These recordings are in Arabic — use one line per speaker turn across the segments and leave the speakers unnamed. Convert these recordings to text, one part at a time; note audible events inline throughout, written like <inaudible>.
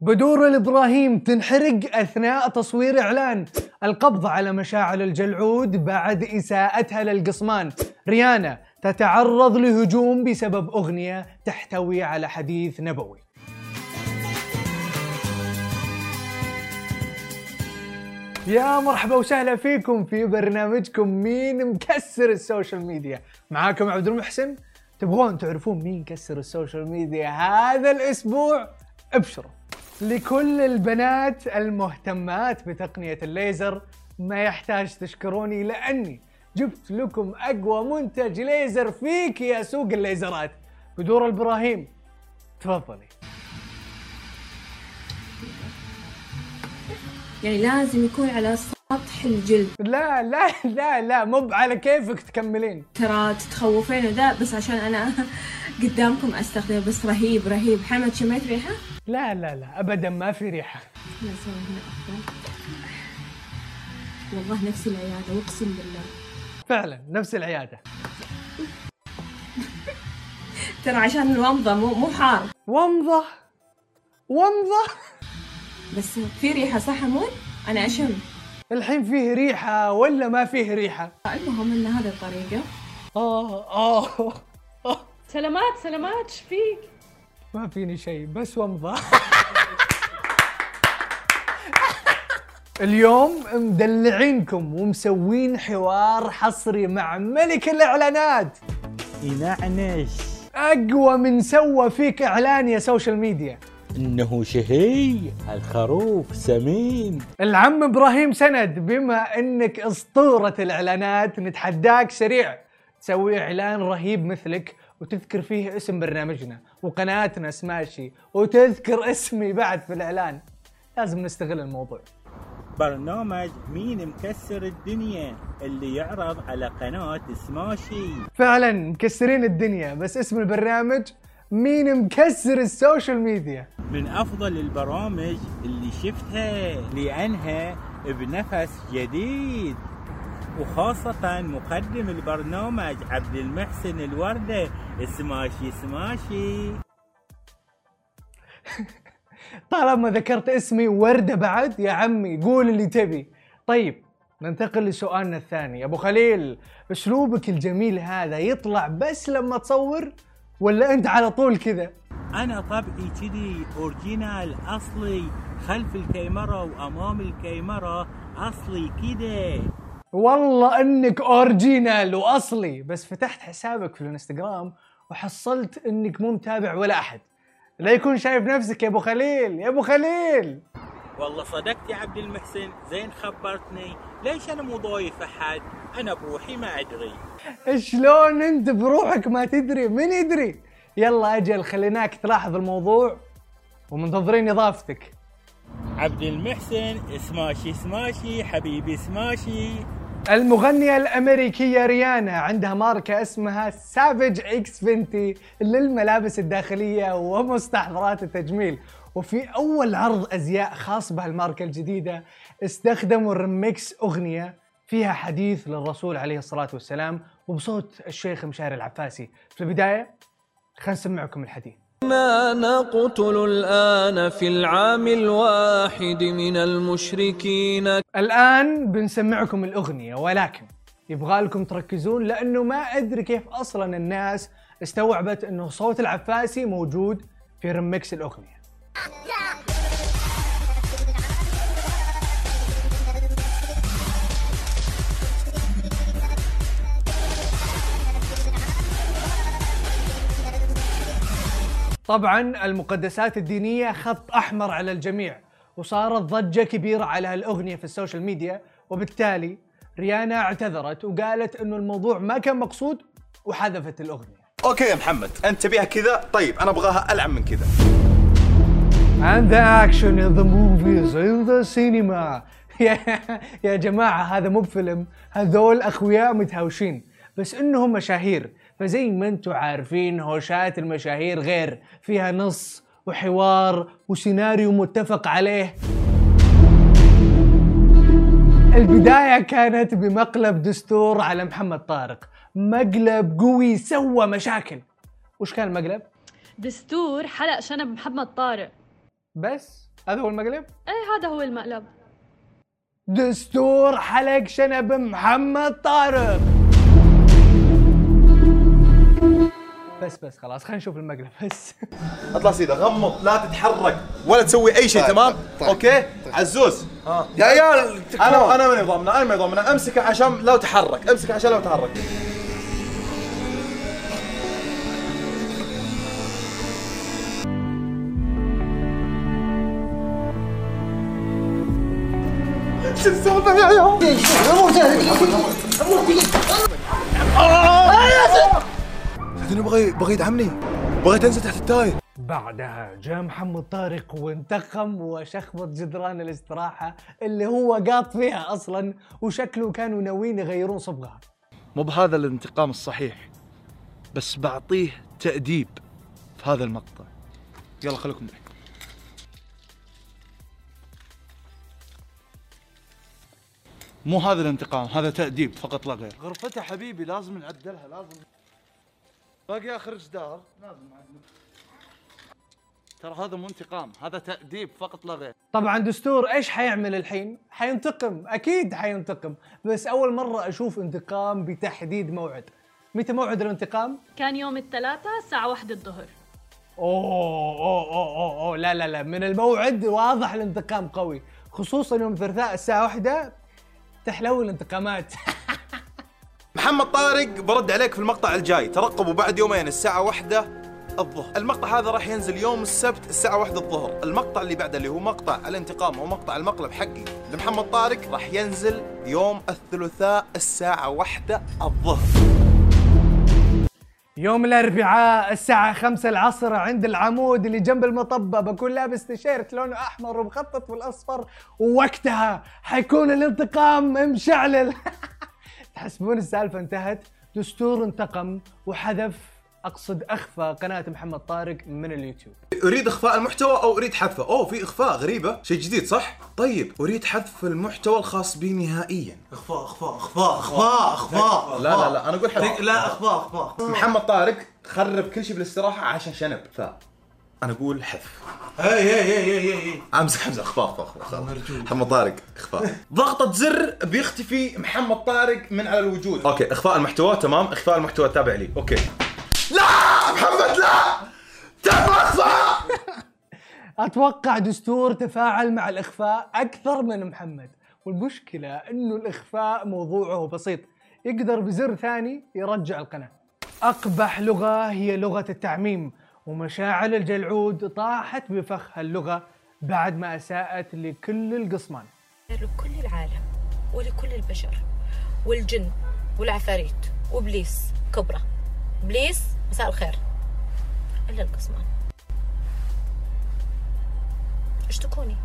بدور الإبراهيم تنحرق أثناء تصوير إعلان. القبض على مشاعل الجلعود بعد إساءتها للقصمان. ريانا تتعرض لهجوم بسبب أغنية تحتوي على حديث نبوي. يا مرحبا وسهلا فيكم في برنامجكم مين مكسر ال social media. معاكم عبد المحسن. تبغون تعرفون مين كسر ال social media هذا الأسبوع؟ ابشروا. لكل البنات المهتمات بتقنية الليزر ما يحتاج تشكروني لأني جبت لكم أقوى منتج ليزر فيك يا سوق الليزرات. بدور البراهيم. تفضلي.
يعني لازم يكون على سطح الجلد.
لا لا لا لا مو على كيفك تكملين.
ترى تتخوفين وذا بس عشان أنا <laughs> قدامكم أستخدمه بس رهيب رهيب. حمد شميت ريحة؟
لا لا لا ابدا ما في
ريحة. هنا افضل والله نفس العيادة أقسم بالله.
فعلا نفس العيادة. <laughs>
ترى عشان الومضة مو مو حار.
ومضة؟ ومضة؟
بس في ريحة صح حمود؟ أنا أشم.
الحين فيه ريحة ولا ما فيه ريحة؟
المهم إن هذه الطريقة.
آه آه. آه.
سلامات سلامات إيش فيك؟
ما فيني شيء بس ومضة اليوم مدلعينكم ومسوين حوار حصري مع ملك الإعلانات.
ينعنش
أقوى من سوى فيك إعلان يا social media
إنه شهي الخروف سمين.
العم إبراهيم سند بما إنك أسطورة الإعلانات نتحداك سريع. تسوي إعلان رهيب مثلك وتذكر فيه اسم برنامجنا وقناتنا سماشي وتذكر اسمي بعد في الإعلان. لازم نستغل الموضوع.
برنامج مين مكسر الدنيا اللي يعرض على قناة سماشي.
فعلا مكسرين الدنيا بس اسم البرنامج مين مكسر ال social media.
من أفضل البرامج اللي شفتها لأنها بنفس جديد. وخاصة مقدم البرنامج عبد المحسن الوردة سماشي سماشي. <laughs>
طالما ذكرت اسمي وردة بعد يا عمي قول اللي تبي. طيب ننتقل لسؤالنا الثاني. أبو خليل أسلوبك الجميل هذا يطلع بس لما تصور ولا أنت على طول كذا؟
أنا طبعي كذي اورجينال أصلي خلف الكاميرا وأمام الكاميرا أصلي كذا
والله إنك اورجينال وأصلي بس فتحت حسابك في الإنستغرام وحصلت إنك مو متابع ولا أحد. لا يكون شايف نفسك يا أبو خليل يا أبو خليل.
والله صدقت يا عبد المحسن زين خبرتني. ليش أنا مو ضايف أحد؟ أنا بروحي ما أدري.
شلون أنت بروحك ما تدري من يدري؟ يلا أجل خليناك تلاحظ الموضوع ومنتظرين اضافتك.
عبد المحسن سماشي سماشي حبيبي سماشي.
المغنية الأمريكية ريانا عندها ماركة اسمها Savage X Fenty للملابس الداخلية ومستحضرات التجميل. وفي أول عرض أزياء خاص بهالماركة الجديدة استخدموا ريميكس أغنية فيها حديث للرسول عليه الصلاة والسلام وبصوت الشيخ مشاري العفاسي في البداية خلينا نسمعكم الحديث.
ما نقتل الآن في العام الواحد من المشركين.
الآن بنسمعكم الأغنية ولكن يبغى لكم تركزون لأنه ما أدري كيف أصلا الناس استوعبت أنه صوت العفاسي موجود في ريمكس الأغنية. طبعا المقدسات الدينية خط أحمر على الجميع وصارت ضجة كبيرة على هالأغنية في ال social media وبالتالي ريانا اعتذرت وقالت إنه الموضوع ما كان مقصود وحذفت الأغنية.
okay يا محمد أنت تبيها كذا؟ طيب أنا أبغاها ألعن من كذا.
And the action in the movies in the cinema. <laughs> يا يا جماعة هذا مو بفيلم هذول أخوياء متهاوشين. بس إنهم مشاهير. فزي ما أنتم عارفين هوشات المشاهير غير فيها نص وحوار وسيناريو متفق عليه. البداية كانت بمقلب دستور على محمد طارق. مقلب قوي سوى مشاكل. وش كان المقلب؟
دستور حلق شنب محمد طارق.
بس؟ هذا هو المقلب؟
إيه هذا هو المقلب.
دستور حلق شنب محمد طارق. بس بس خلاص خلينا نشوف المقلب بس.
اطلع سيدة غمض لا تتحرك ولا تسوي أي شيء
طيب،
تمام؟
طيب.
أوكي؟ عزوز.
يا عيال
أنا أنا ماني ضامنه أنا ماني ضامنه أمسكه عشان لا تحرك أمسكه عشان لا تحرك. شو السالفة يا عيال؟ بعدين بغى بغى يدعمني؟ بغيت أنزل تحت التاير
بعدها جاء محمد طارق وانتقم وشخبط جدران الاستراحة اللي هو قاط فيها أصلا وشكله كانوا ناويين يغيرون صبغها.
مو بهذا الانتقام الصحيح بس بعطيه تأديب في هذا المقطع. يلا خليكم معي. مو هذا الانتقام هذا تأديب فقط لا غير. غرفتها حبيبي لازم نعدلها لازم. باقي آخر جدار. لازم ترى هذا مو انتقام هذا تأديب فقط لا غير.
طبعا دستور إيش حيعمل الحين؟ حينتقم أكيد حينتقم. بس أول مرة أشوف انتقام بتحديد موعد. متى موعد الانتقام؟
كان يوم الثلاثاء الساعة واحدة الظهر.
أوه أوه أوه أوه, أوه. لا لا لا. من الموعد واضح الانتقام قوي. خصوصا يوم الثلاثاء الساعة واحدة تحلو الانتقامات. <laughs>
محمد طارق برد عليك في المقطع الجاي. ترقبوا بعد يومين الساعة واحدة الظهر. المقطع هذا راح ينزل يوم السبت الساعة واحدة الظهر. المقطع اللي بعده اللي هو مقطع الانتقام أو مقطع المقلب حقي لمحمد طارق راح ينزل يوم الثلاثاء الساعة واحدة الظهر.
يوم الأربعاء الساعة خمسة العصر عند العمود اللي جنب المطبة بكون لابس تيشيرت لونه أحمر ومخطط بالاصفر ووقتها حيكون الانتقام مشعلل. <laughs> تحسبون السالفة انتهت. دستور انتقم وحذف أقصد أخفى قناة محمد طارق من اليوتيوب.
أريد إخفاء المحتوى أو أريد حذفه؟ أوه في إخفاء غريبة. شيء جديد صح؟ طيب أريد حذف المحتوى الخاص بي نهائيا.
إخفاء إخفاء إخفاء إخفاء إخفاء.
لا لا لا أنا أقول حذف.
لا إخفاء إخفاء.
محمد طارق خرب كل شيء بالاستراحة عشان شنب. ف أنا أقول حذف.
هي هي هي هي هي
امزح امزح اخفاء اخفاء اخفاء محمد طارق اخفاء ضغطة زر بيختفي محمد طارق من على الوجود. okay أخفاء المحتوى تمام. أخفاء المحتوى تابع لي. okay. لا! محمد لا! تفصل
أتوقع دستور تفاعل مع الأخفاء أكثر من محمد. والمشكلة إنه الأخفاء موضوعه بسيط. يقدر بزر ثاني يرجع القناة. أقبح لغة هي لغة التعميم. ومشاعل الجلعود طاحت بفخ هاللغه بعد ما أساءت لكل القصمان.
لكل العالم ولكل البشر والجن والعفاريت وابليس كبرى. ابليس مساء الخير. إلا القصمان. إيش تكوني؟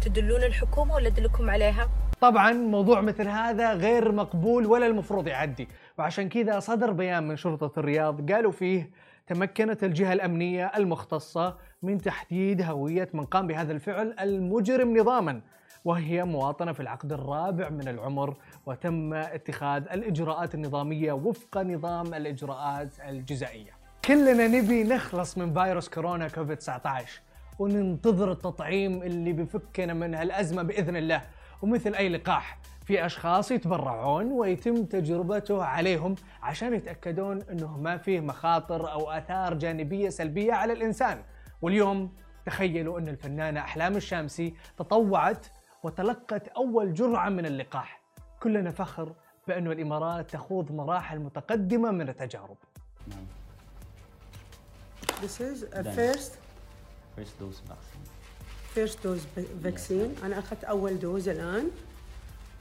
تدلون الحكومة ولا أدلكم عليها؟
طبعا موضوع مثل هذا غير مقبول ولا المفروض يعدي. وعشان كذا صدر بيان من شرطة الرياض قالوا فيه تمكنت الجهة الأمنية المختصة من تحديد هوية من قام بهذا الفعل المجرم نظاما وهي مواطنة في العقد الرابع من العمر وتم اتخاذ الإجراءات النظامية وفق نظام الإجراءات الجزائية. كلنا نبي نخلص من فيروس كورونا كوفيد 19 وننتظر التطعيم اللي بفكنا من هالأزمة بإذن الله. ومثل أي لقاح في أشخاص يتبرعون ويتم تجربته عليهم عشان يتأكدون أنه ما فيه مخاطر أو آثار جانبية سلبية على الإنسان. واليوم تخيلوا أن الفنانة أحلام الشامسي تطوعت وتلقت أول جرعة من اللقاح. كلنا فخر بأن الإمارات تخوض مراحل متقدمة من التجارب.
This is a first
First dose vaccine.
first dose vaccine. أنا أخذت أول dose الآن.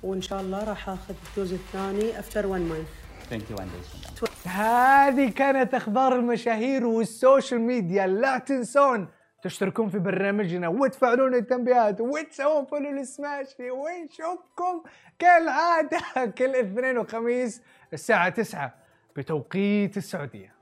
وإن شاء الله راح آخذ ال dose الثاني after one month.
21 days from now.
هذه كانت أخبار المشاهير وال social media. لا تنسون تشتركون في برنامجنا وتفعلون التنبيهات وتسوون follow للسماشي ونشوفكم كالعادة <laughs> كل اثنين وخميس الساعة 9 بتوقيت السعودية.